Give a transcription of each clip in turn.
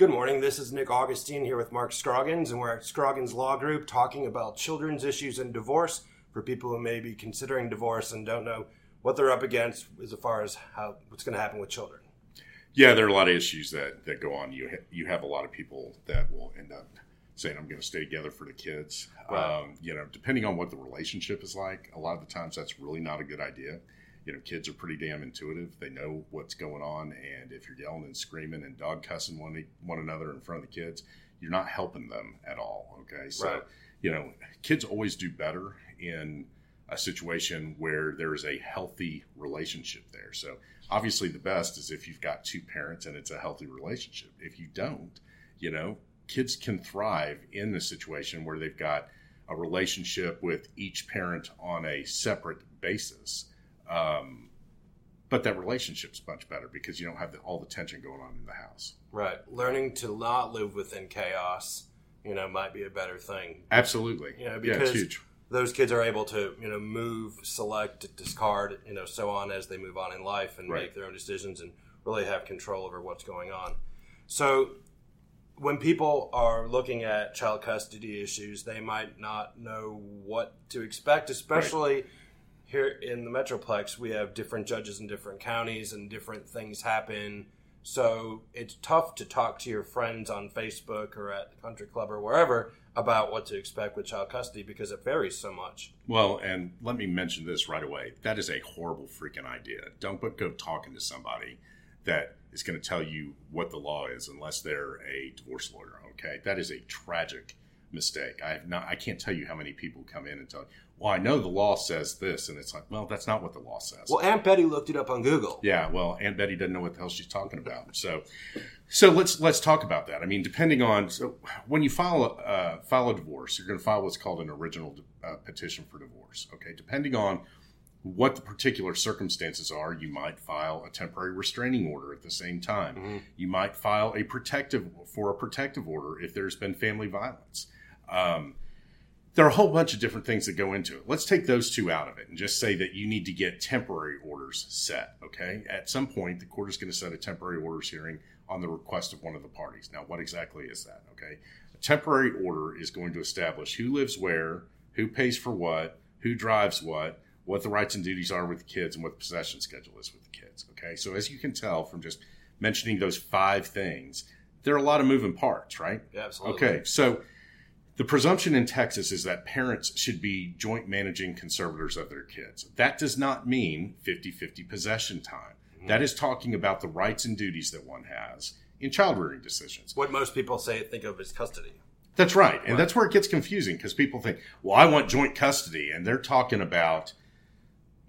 Good morning. This is Nick Augustine here with Mark Scroggins, and we're at Scroggins Law Group talking about children's issues and divorce for people who may be considering divorce and don't know what they're up against as far as how what's going to happen with children. Yeah, there are a lot of issues that, that go on. You ha- you have a lot of people that will end up saying, "I'm going to stay together for the kids." Right. Um, you know, depending on what the relationship is like, a lot of the times that's really not a good idea. You know, kids are pretty damn intuitive. They know what's going on, and if you're yelling and screaming and dog cussing one one another in front of the kids, you're not helping them at all. Okay, so Right. you know, kids always do better in a situation where there is a healthy relationship there. So obviously the best is if you've got two parents and it's a healthy relationship. If you don't, you know, kids can thrive in the situation where they've got a relationship with each parent on a separate basis. Um, but that relationship's much better because you don't have the, all the tension going on in the house. Right. Learning to not live within chaos, you know, might be a better thing. Absolutely. You know, yeah, because it's those kids are able to, you know, move, select, discard, you know, so on as they move on in life and Right. make their own decisions and really have control over what's going on. So when people are looking at child custody issues, they might not know what to expect, especially here in the Metroplex. We have different judges in different counties and different things happen. So it's tough to talk to your friends on Facebook or at the country club or wherever about what to expect with child custody because it varies so much. Well, and let me mention this right away. That is a horrible freaking idea. Don't go talking to somebody that is going to tell you what the law is unless they're a divorce lawyer. Okay, that is a tragic mistake. I have not. I can't tell you how many people come in and tell. you, Well, I know the law says this, and it's like, well, that's not what the law says. Well, Aunt Betty looked it up on Google. Yeah, well, Aunt Betty doesn't know what the hell she's talking about. So, so let's let's talk about that. I mean, depending on so when you file a uh, file a divorce, you're going to file what's called an original uh, petition for divorce. Okay, depending on what the particular circumstances are, you might file a temporary restraining order at the same time. Mhm. You might file a protective for a protective order if there's been family violence. Um, there are a whole bunch of different things that go into it. Let's take those two out of it and just say that you need to get temporary orders set. Okay. At some point, the court is going to set a temporary orders hearing on the request of one of the parties. Now, what exactly is that? Okay. A temporary order is going to establish who lives where, who pays for what, who drives what, what the rights and duties are with the kids, and what the possession schedule is with the kids. Okay. So, as you can tell from just mentioning those five things, there are a lot of moving parts, right? Yeah, absolutely. Okay, so the presumption in Texas is that parents should be joint managing conservators of their kids. That does not mean 50 50 possession time. Mm-hmm. That is talking about the rights and duties that one has in child rearing decisions. What most people say think of as custody. That's right. And Right. that's where it gets confusing because people think, well, I want joint custody. And they're talking about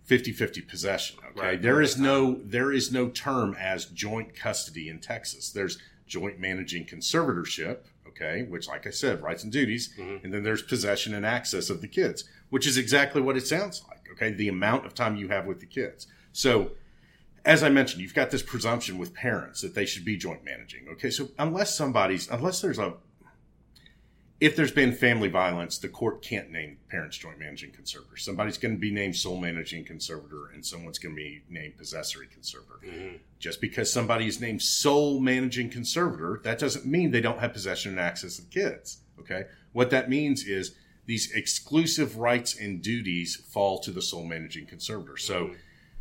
50 50 possession. Okay. Right. There is no there is no term as joint custody in Texas. There's joint managing conservatorship, okay, which like I said, rights and duties, Mhm. and then there's possession and access of the kids, which is exactly what it sounds like. Okay. The amount of time you have with the kids. So as I mentioned, you've got this presumption with parents that they should be joint managing. Okay, so unless somebody's, unless there's a, if there's been family violence, the court can't name parents joint managing conservator. Somebody's going to be named sole managing conservator, and someone's going to be named possessory conservator. Mm-hmm. Just because somebody is named sole managing conservator, that doesn't mean they don't have possession and access of kids. Okay, what that means is these exclusive rights and duties fall to the sole managing conservator. So mm-hmm.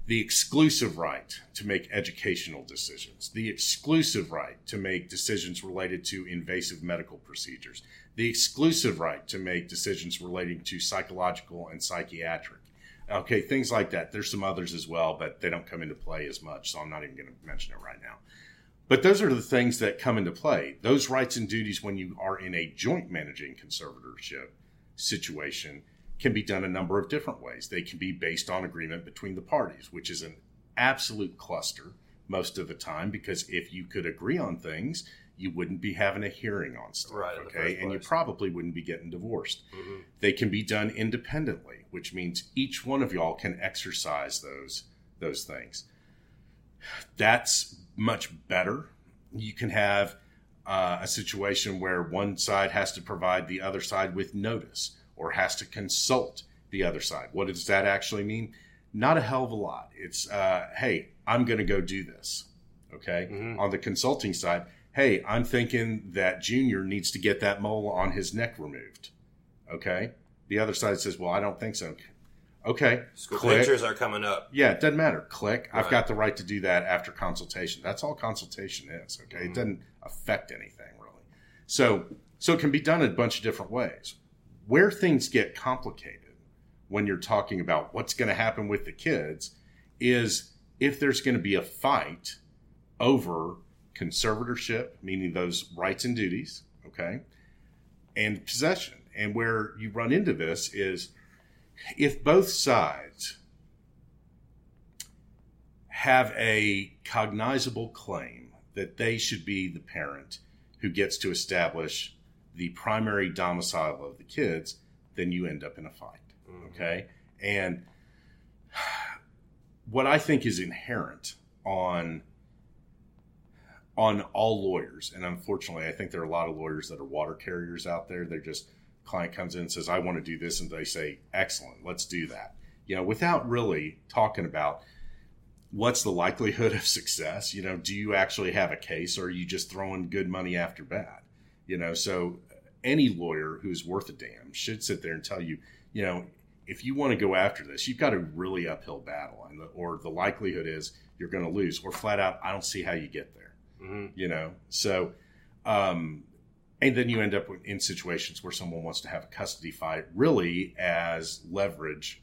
the exclusive right to make educational decisions, the exclusive right to make decisions related to invasive medical procedures, the exclusive right to make decisions relating to psychological and psychiatric. Okay, things like that. There's some others as well, but they don't come into play as much, so I'm not even going to mention it right now. But those are the things that come into play. Those rights and duties, when you are in a joint managing conservatorship situation, can be done a number of different ways. They can be based on agreement between the parties, which is an absolute cluster most of the time because if you could agree on things, you wouldn't be having a hearing on stuff. Right, okay. And you probably wouldn't be getting divorced. Mhm. They can be done independently, which means each one of y'all can exercise those those things. That's much better. You can have uh, a situation where one side has to provide the other side with notice or has to consult the other side. What does that actually mean? Not a hell of a lot. It's, uh, hey, I'm going to go do this. Okay. Mhm. On the consulting side, hey, I'm thinking that Junior needs to get that mole on his neck removed. Okay. The other side says, well, I don't think so. Okay. School Click. pictures are coming up. Yeah, it doesn't matter. Click. I've got the right to do that after consultation. That's all consultation is. Okay, Mhm. it doesn't affect anything really. So, so it can be done in a bunch of different ways. Where things get complicated when you're talking about what's going to happen with the kids is if there's going to be a fight over conservatorship, meaning those rights and duties, okay, and possession. And where you run into this is if both sides have a cognizable claim that they should be the parent who gets to establish the primary domicile of the kids, then you end up in a fight. Mhm. Okay. And what I think is inherent on on all lawyers, and unfortunately, I think there are a lot of lawyers that are water carriers out there. They're just client comes in and says, "I want to do this," and they say, "Excellent, let's do that." You know, without really talking about what's the likelihood of success. You know, do you actually have a case, or are you just throwing good money after bad? You know, so any lawyer who's worth a damn should sit there and tell you, you know, if you want to go after this, you've got a really uphill battle, and the, or the likelihood is you're going to lose, or flat out, I don't see how you get there Mhm. you know so um and then you end up in situations where someone wants to have a custody fight really as leverage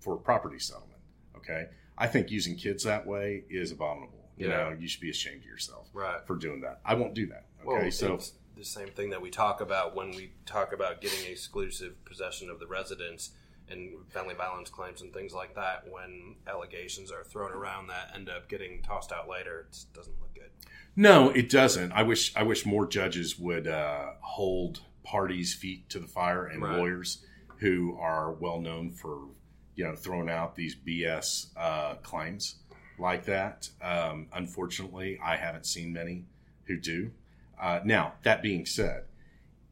for property settlement okay i think using kids that way is abominable you Yeah. know you should be ashamed of yourself Right. for doing that i won't do that okay Well, so it's the same thing that we talk about when we talk about getting exclusive possession of the residence and family violence claims and things like that. When allegations are thrown around that end up getting tossed out later, it doesn't look good. No, it doesn't. I wish I wish more judges would uh, hold parties' feet to the fire and Right. lawyers who are well known for you know throwing out these BS uh, claims like that. Um, unfortunately, I haven't seen many who do. Uh, now that being said,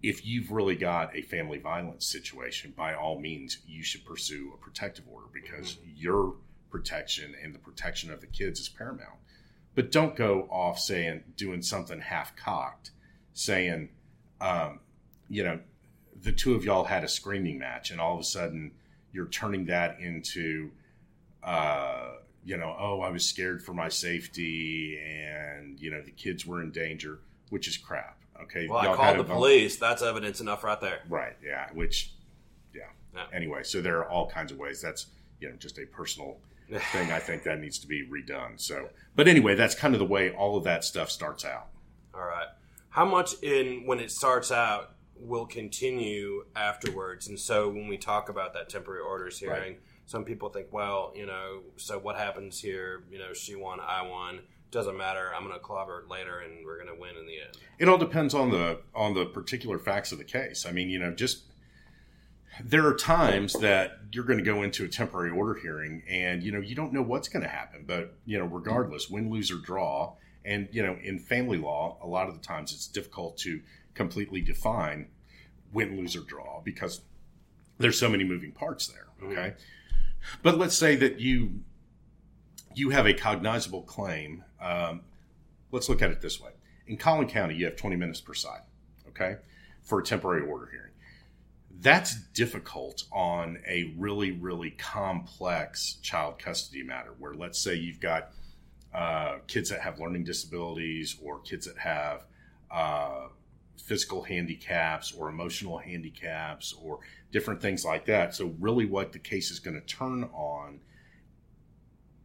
if you've really got a family violence situation, by all means, you should pursue a protective order because your protection and the protection of the kids is paramount. But don't go off saying, doing something half cocked, saying, um, you know, the two of y'all had a screaming match, and all of a sudden you're turning that into, uh, you know, oh, I was scared for my safety, and you know the kids were in danger, which is crap. Okay, Well, I Y'all called the police. That's evidence enough right there. Right. Yeah. Which, yeah. Yeah. Anyway, so there are all kinds of ways. That's you know just a personal thing. I think that needs to be redone. So, but anyway, that's kind of the way all of that stuff starts out. All right. How much in when it starts out will continue afterwards? And so when we talk about that temporary orders hearing, some people think, well, you know, so what happens here? You know, she won, I won. Doesn't matter. I'm going to clobber it later, and we're going to win in the end. It all depends on the on the particular facts of the case. I mean, you know, just there are times that you're going to go into a temporary order hearing and you know you don't know what's going to happen but you know regardless win lose or draw and you know in family law a lot of the times it's difficult to completely define win lose or draw because there's so many moving parts there okay? But let's say that you you have a cognizable claim um, let's look at it this way. In collin county you have 20 minutes per side okay for a temporary order hearing that's difficult on a really really complex child custody matter where let's say you've got uh, kids that have learning disabilities or kids that have uh, physical handicaps or emotional handicaps or different things like that. So really what the case is going to turn on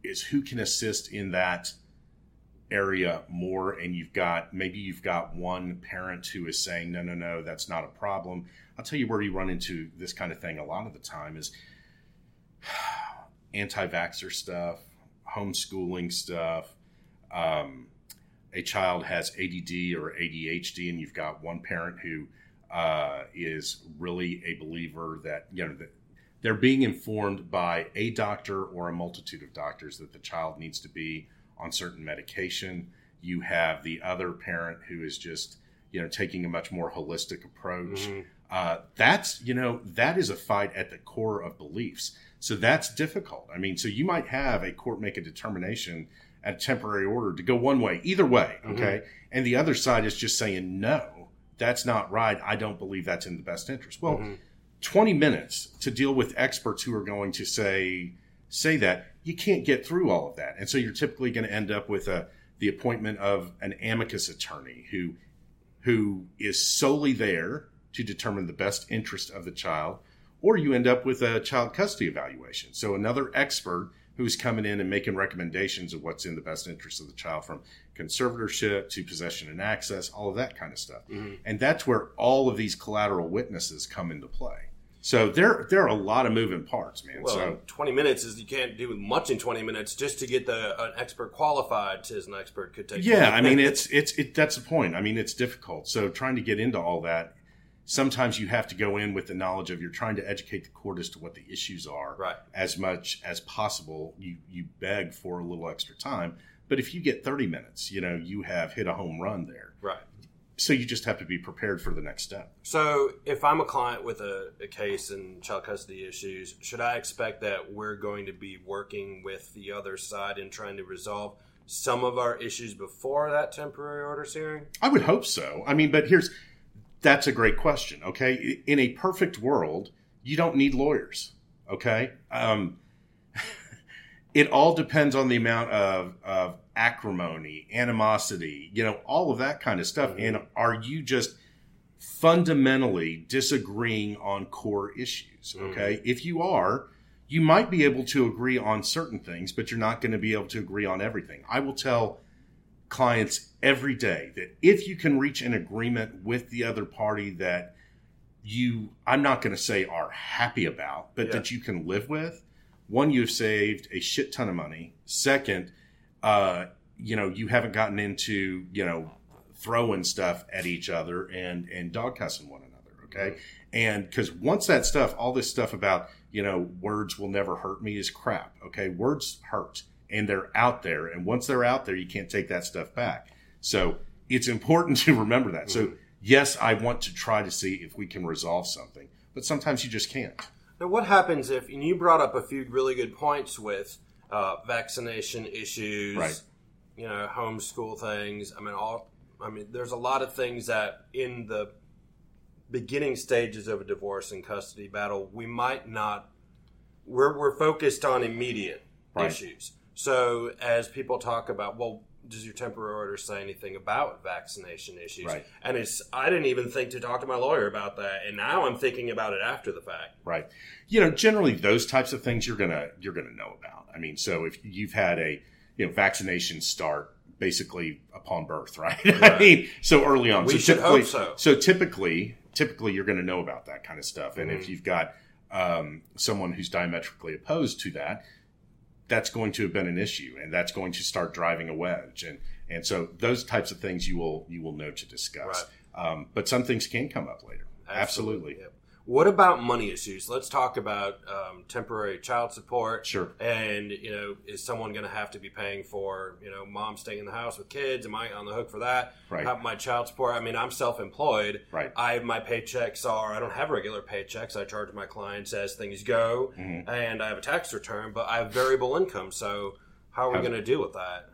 is who can assist in that area more and you've got maybe you've got one parent who is saying no no no that's not a problem. I'll tell you where you run into this kind of thing a lot of the time is anti-vaxxer stuff homeschooling stuff um, a child has add or adhd and you've got one parent who uh, is really a believer that you know that they're being informed by a doctor or a multitude of doctors that the child needs to be on certain medication. You have the other parent who is just, you know, taking a much more holistic approach. Mhm. Uh, that's, you know, that is a fight at the core of beliefs. So that's difficult. I mean, so you might have a court make a determination at a temporary order to go one way, either way. Mm-hmm. Okay. And the other side is just saying, no, that's not right. I don't believe that's in the best interest. Well, Mm-hmm. 20 minutes to deal with experts who are going to say, say that you can't get through all of that. And so you're typically going to end up with a, the appointment of an amicus attorney who, who is solely there to determine the best interest of the child, or you end up with a child custody evaluation. So another expert who's coming in and making recommendations of what's in the best interest of the child from conservatorship to possession and access, all of that kind of stuff. Mm-hmm. And that's where all of these collateral witnesses come into play. So there, there are a lot of moving parts, man. Well, so 20 minutes is you can't do much in 20 minutes just to get the an expert qualified as an expert could take. yeah, I mean, it's it's it. That's the point. I mean, it's difficult. So trying to get into all that, sometimes you have to go in with the knowledge of you're trying to educate the court as to what the issues are. Right. As much as possible, you you beg for a little extra time. But if you get 30 minutes, you know, you have hit a home run there. right. So you just have to be prepared for the next step. So, if I'm a client with a, a case and child custody issues, should I expect that we're going to be working with the other side and trying to resolve some of our issues before that temporary orders hearing? I would hope so. I mean, but here's that's a great question. Okay, in a perfect world, you don't need lawyers. Okay, um, it all depends on the amount of, of acrimony, animosity, you know, all of that kind of stuff. And mm-hmm. are you just fundamentally disagreeing on core issues? Mm-hmm. Okay, if you are. You might be able to agree on certain things, but you're not going to be able to agree on everything. I will tell clients every day that if you can reach an agreement with the other party that you I'm not going to say are happy about, but Yeah. that you can live with, one you've saved a shit ton of money. Second, uh, you know, you haven't gotten into, you know, throwing stuff at each other and and dog cussing one another, okay? And cuz once that stuff, all this stuff about, you know, words will never hurt me is crap, okay? Words hurt and they're out there and once they're out there, you can't take that stuff back. So, it's important to remember that. So, yes, I want to try to see if we can resolve something, but sometimes you just can't. Now, what happens if, and you brought up a few really good points with uh, vaccination issues, Right. you know, homeschool things. I mean, all, I mean, there's a lot of things that in the beginning stages of a divorce and custody battle, we might not, we're, we're focused on immediate Right. issues. So, as people talk about, well, does your temporary order say anything about vaccination issues? Right. And it's I didn't even think to talk to my lawyer about that, and now I'm thinking about it after the fact. right you know generally those types of things you're gonna you're gonna know about i mean so if you've had a you know vaccination start basically upon birth right, i mean so early on We so should typically hope so. typically typically you're gonna know about that kind of stuff and Mm-hmm. if you've got um, someone who's diametrically opposed to that that's going to have been an issue and that's going to start driving a wedge. And and so those types of things you will you will know to discuss. Um, but some things can come up later. Absolutely, Yep. What about money issues? Let's talk about um, temporary child support. Sure. And you know, is someone going to have to be paying for you know, mom staying in the house with kids? Am I on the hook for that? Right. How- my child support. I mean, I'm self-employed. Right. I my paychecks are. I don't have regular paychecks. I charge my clients as things go, Mm-hmm. and I have a tax return, but I have variable income. So how are we going to deal with that?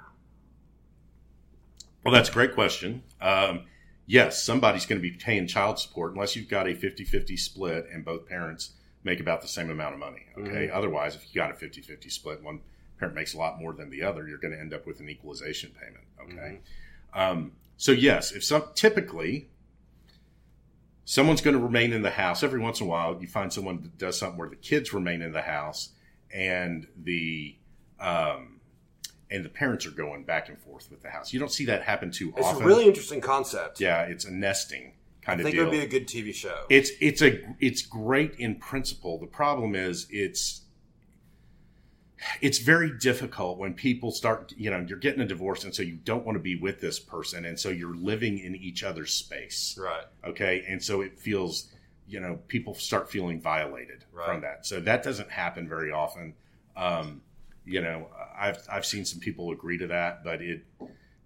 Well, that's a great question. Um, yes, somebody's going to be paying child support unless you've got a 50 50 split and both parents make about the same amount of money. Okay. Otherwise, if you got a 50 50 split, one parent makes a lot more than the other, you're going to end up with an equalization payment. Okay. Um, so, yes, if some typically someone's going to remain in the house every once in a while, you find someone that does something where the kids remain in the house and the um, and the parents are going back and forth with the house. You don't see that happen too It's often. It's a really interesting concept. yeah, it's a nesting kind I of I think it would be a good TV show. it's it's a it's great in principle. The problem is it's it's very difficult when people start you know you're getting a divorce and so you don't want to be with this person and so you're living in each other's space right. okay and so it feels you know people start feeling violated Right. from that so that doesn't happen very often um, you know i've i've seen some people agree to that but it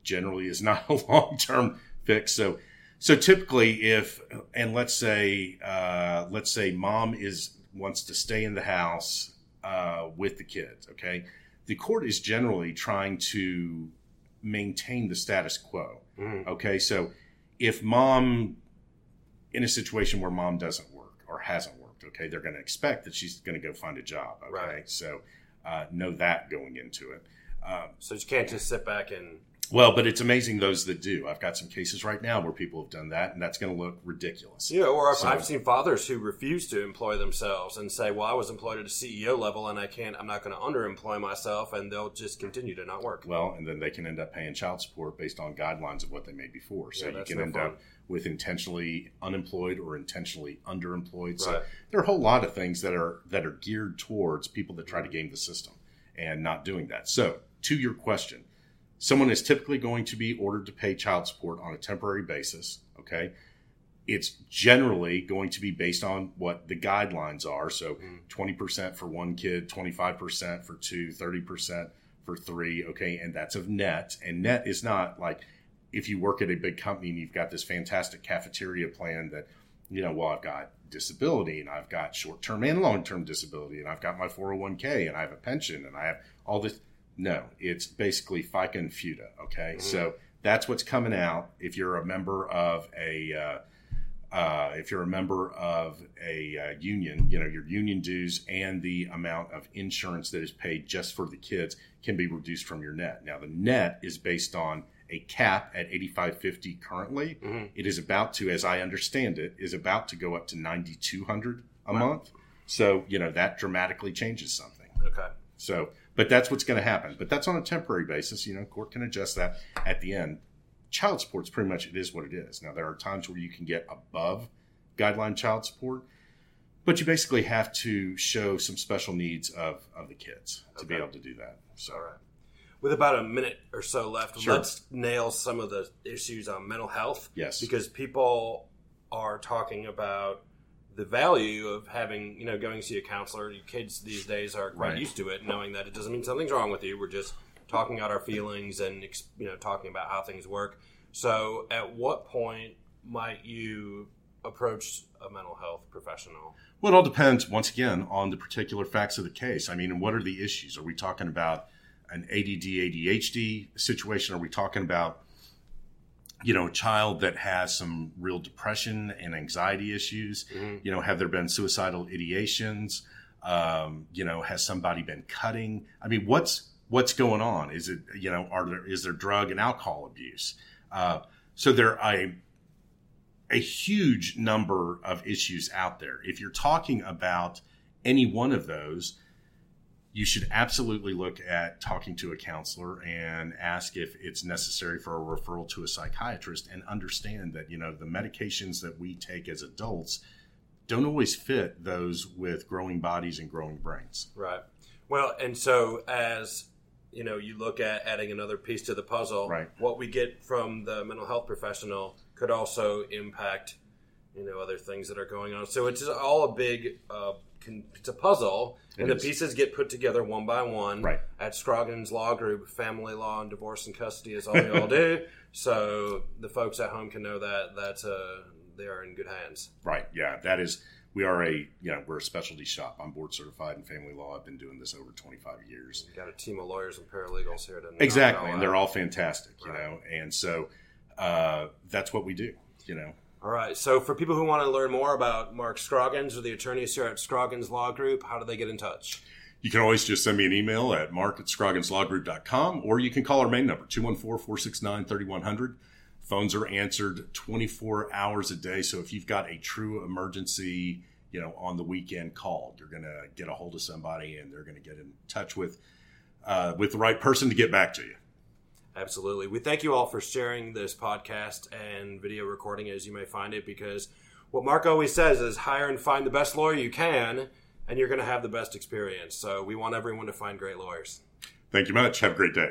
generally is not a long-term fix so so typically if and let's say uh, let's say mom is wants to stay in the house uh, with the kids okay the court is generally trying to maintain the status quo. Mhm. Okay, so if mom, in a situation where mom doesn't work or hasn't worked, okay, they're going to expect that she's going to go find a job. Okay, Right. so uh, know that going into it. Um, So you can't just sit back and well, but it's amazing those that do. I've got some cases right now where people have done that, and that's going to look ridiculous. Yeah, or I've, So- I've seen fathers who refuse to employ themselves and say, "Well, I was employed at a CEO level, and I can't. I'm not going to underemploy myself," and they'll just continue to not work. Well, and then they can end up paying child support based on guidelines of what they made before. So Yeah, you can no end fun. up with intentionally unemployed or intentionally underemployed. So Right. there are a whole lot of things that are that are geared towards people that try to game the system and not doing that. So to your question, someone is typically going to be ordered to pay child support on a temporary basis. Okay. It's generally going to be based on what the guidelines are. So Mhm. 20% for one kid, 25% for two, 30% for three. Okay. And that's of net. And net is not like if you work at a big company and you've got this fantastic cafeteria plan that, you know, well, I've got disability and I've got short term and long term disability and I've got my 401k and I have a pension and I have all this. No, it's basically FICA and FUTA. Okay. Mhm. So that's what's coming out if you're a member of a, uh, uh, if you're a member of a uh, union, you know, your union dues and the amount of insurance that is paid just for the kids can be reduced from your net. Now, the net is based on a cap at 8550 currently. Mhm. It is about to, as I understand it, is about to go up to 9200 a Wow. month. So, you know, that dramatically changes something. Okay. So, but that's what's going to happen. But that's on a temporary basis. You know, court can adjust that at the end. Child support's pretty much it is what it is. Now, there are times where you can get above guideline child support, but you basically have to show some special needs of, of the kids to be able to do that. So, All right. With about a minute or so left, Sure. let's nail some of the issues on mental health. yes. because people are talking about the value of having you know going to see a counselor Your kids these days are quite Right. used to it knowing that it doesn't mean something's wrong with you we're just talking out our feelings and you know talking about how things work so at what point might you approach a mental health professional Well, it all depends, once again, on the particular facts of the case. I mean, what are the issues? Are we talking about an ADD, ADHD situation? Are we talking about, you know, a child that has some real depression and anxiety issues? Mhm. You know, have there been suicidal ideations? Um, you know, has somebody been cutting? I mean, what's what's going on? Is it you know, are there is there drug and alcohol abuse? Uh, so there, I a huge number of issues out there. If you're talking about any one of those, you should absolutely look at talking to a counselor and ask if it's necessary for a referral to a psychiatrist and understand that, you know, the medications that we take as adults don't always fit those with growing bodies and growing brains. right well and so as you know you look at adding another piece to the puzzle Right. what we get from the mental health professional could also impact you know other things that are going on so it's all a big uh, con- it's a puzzle It and is. the pieces get put together one by one Right. at scroggins law group family law and divorce and custody is all we all do so the folks at home can know that that uh, they are in good hands Right. Yeah. That is, we are a, you know, we're a specialty shop. I'm board certified in family law. I've been doing this over 25 years. We've got a team of lawyers and paralegals here to Exactly. And they're all fantastic, you Right. know, and so uh, that's what we do, you know. All right. So, for people who want to learn more about Mark Scroggins or the attorneys here at Scroggins Law Group, how do they get in touch? You can always just send me an email at mark at scrogginslawgroup.com or you can call our main number, 214-469-3100. Phones are answered 24 hours a day. So if you've got a true emergency, you know, on the weekend call, you're going to get a hold of somebody and they're going to get in touch with, uh, with the right person to get back to you. Absolutely. We thank you all for sharing this podcast and video recording as you may find it because what Mark always says is hire and find the best lawyer you can and you're going to have the best experience. So, we want everyone to find great lawyers. Thank you much. Have a great day.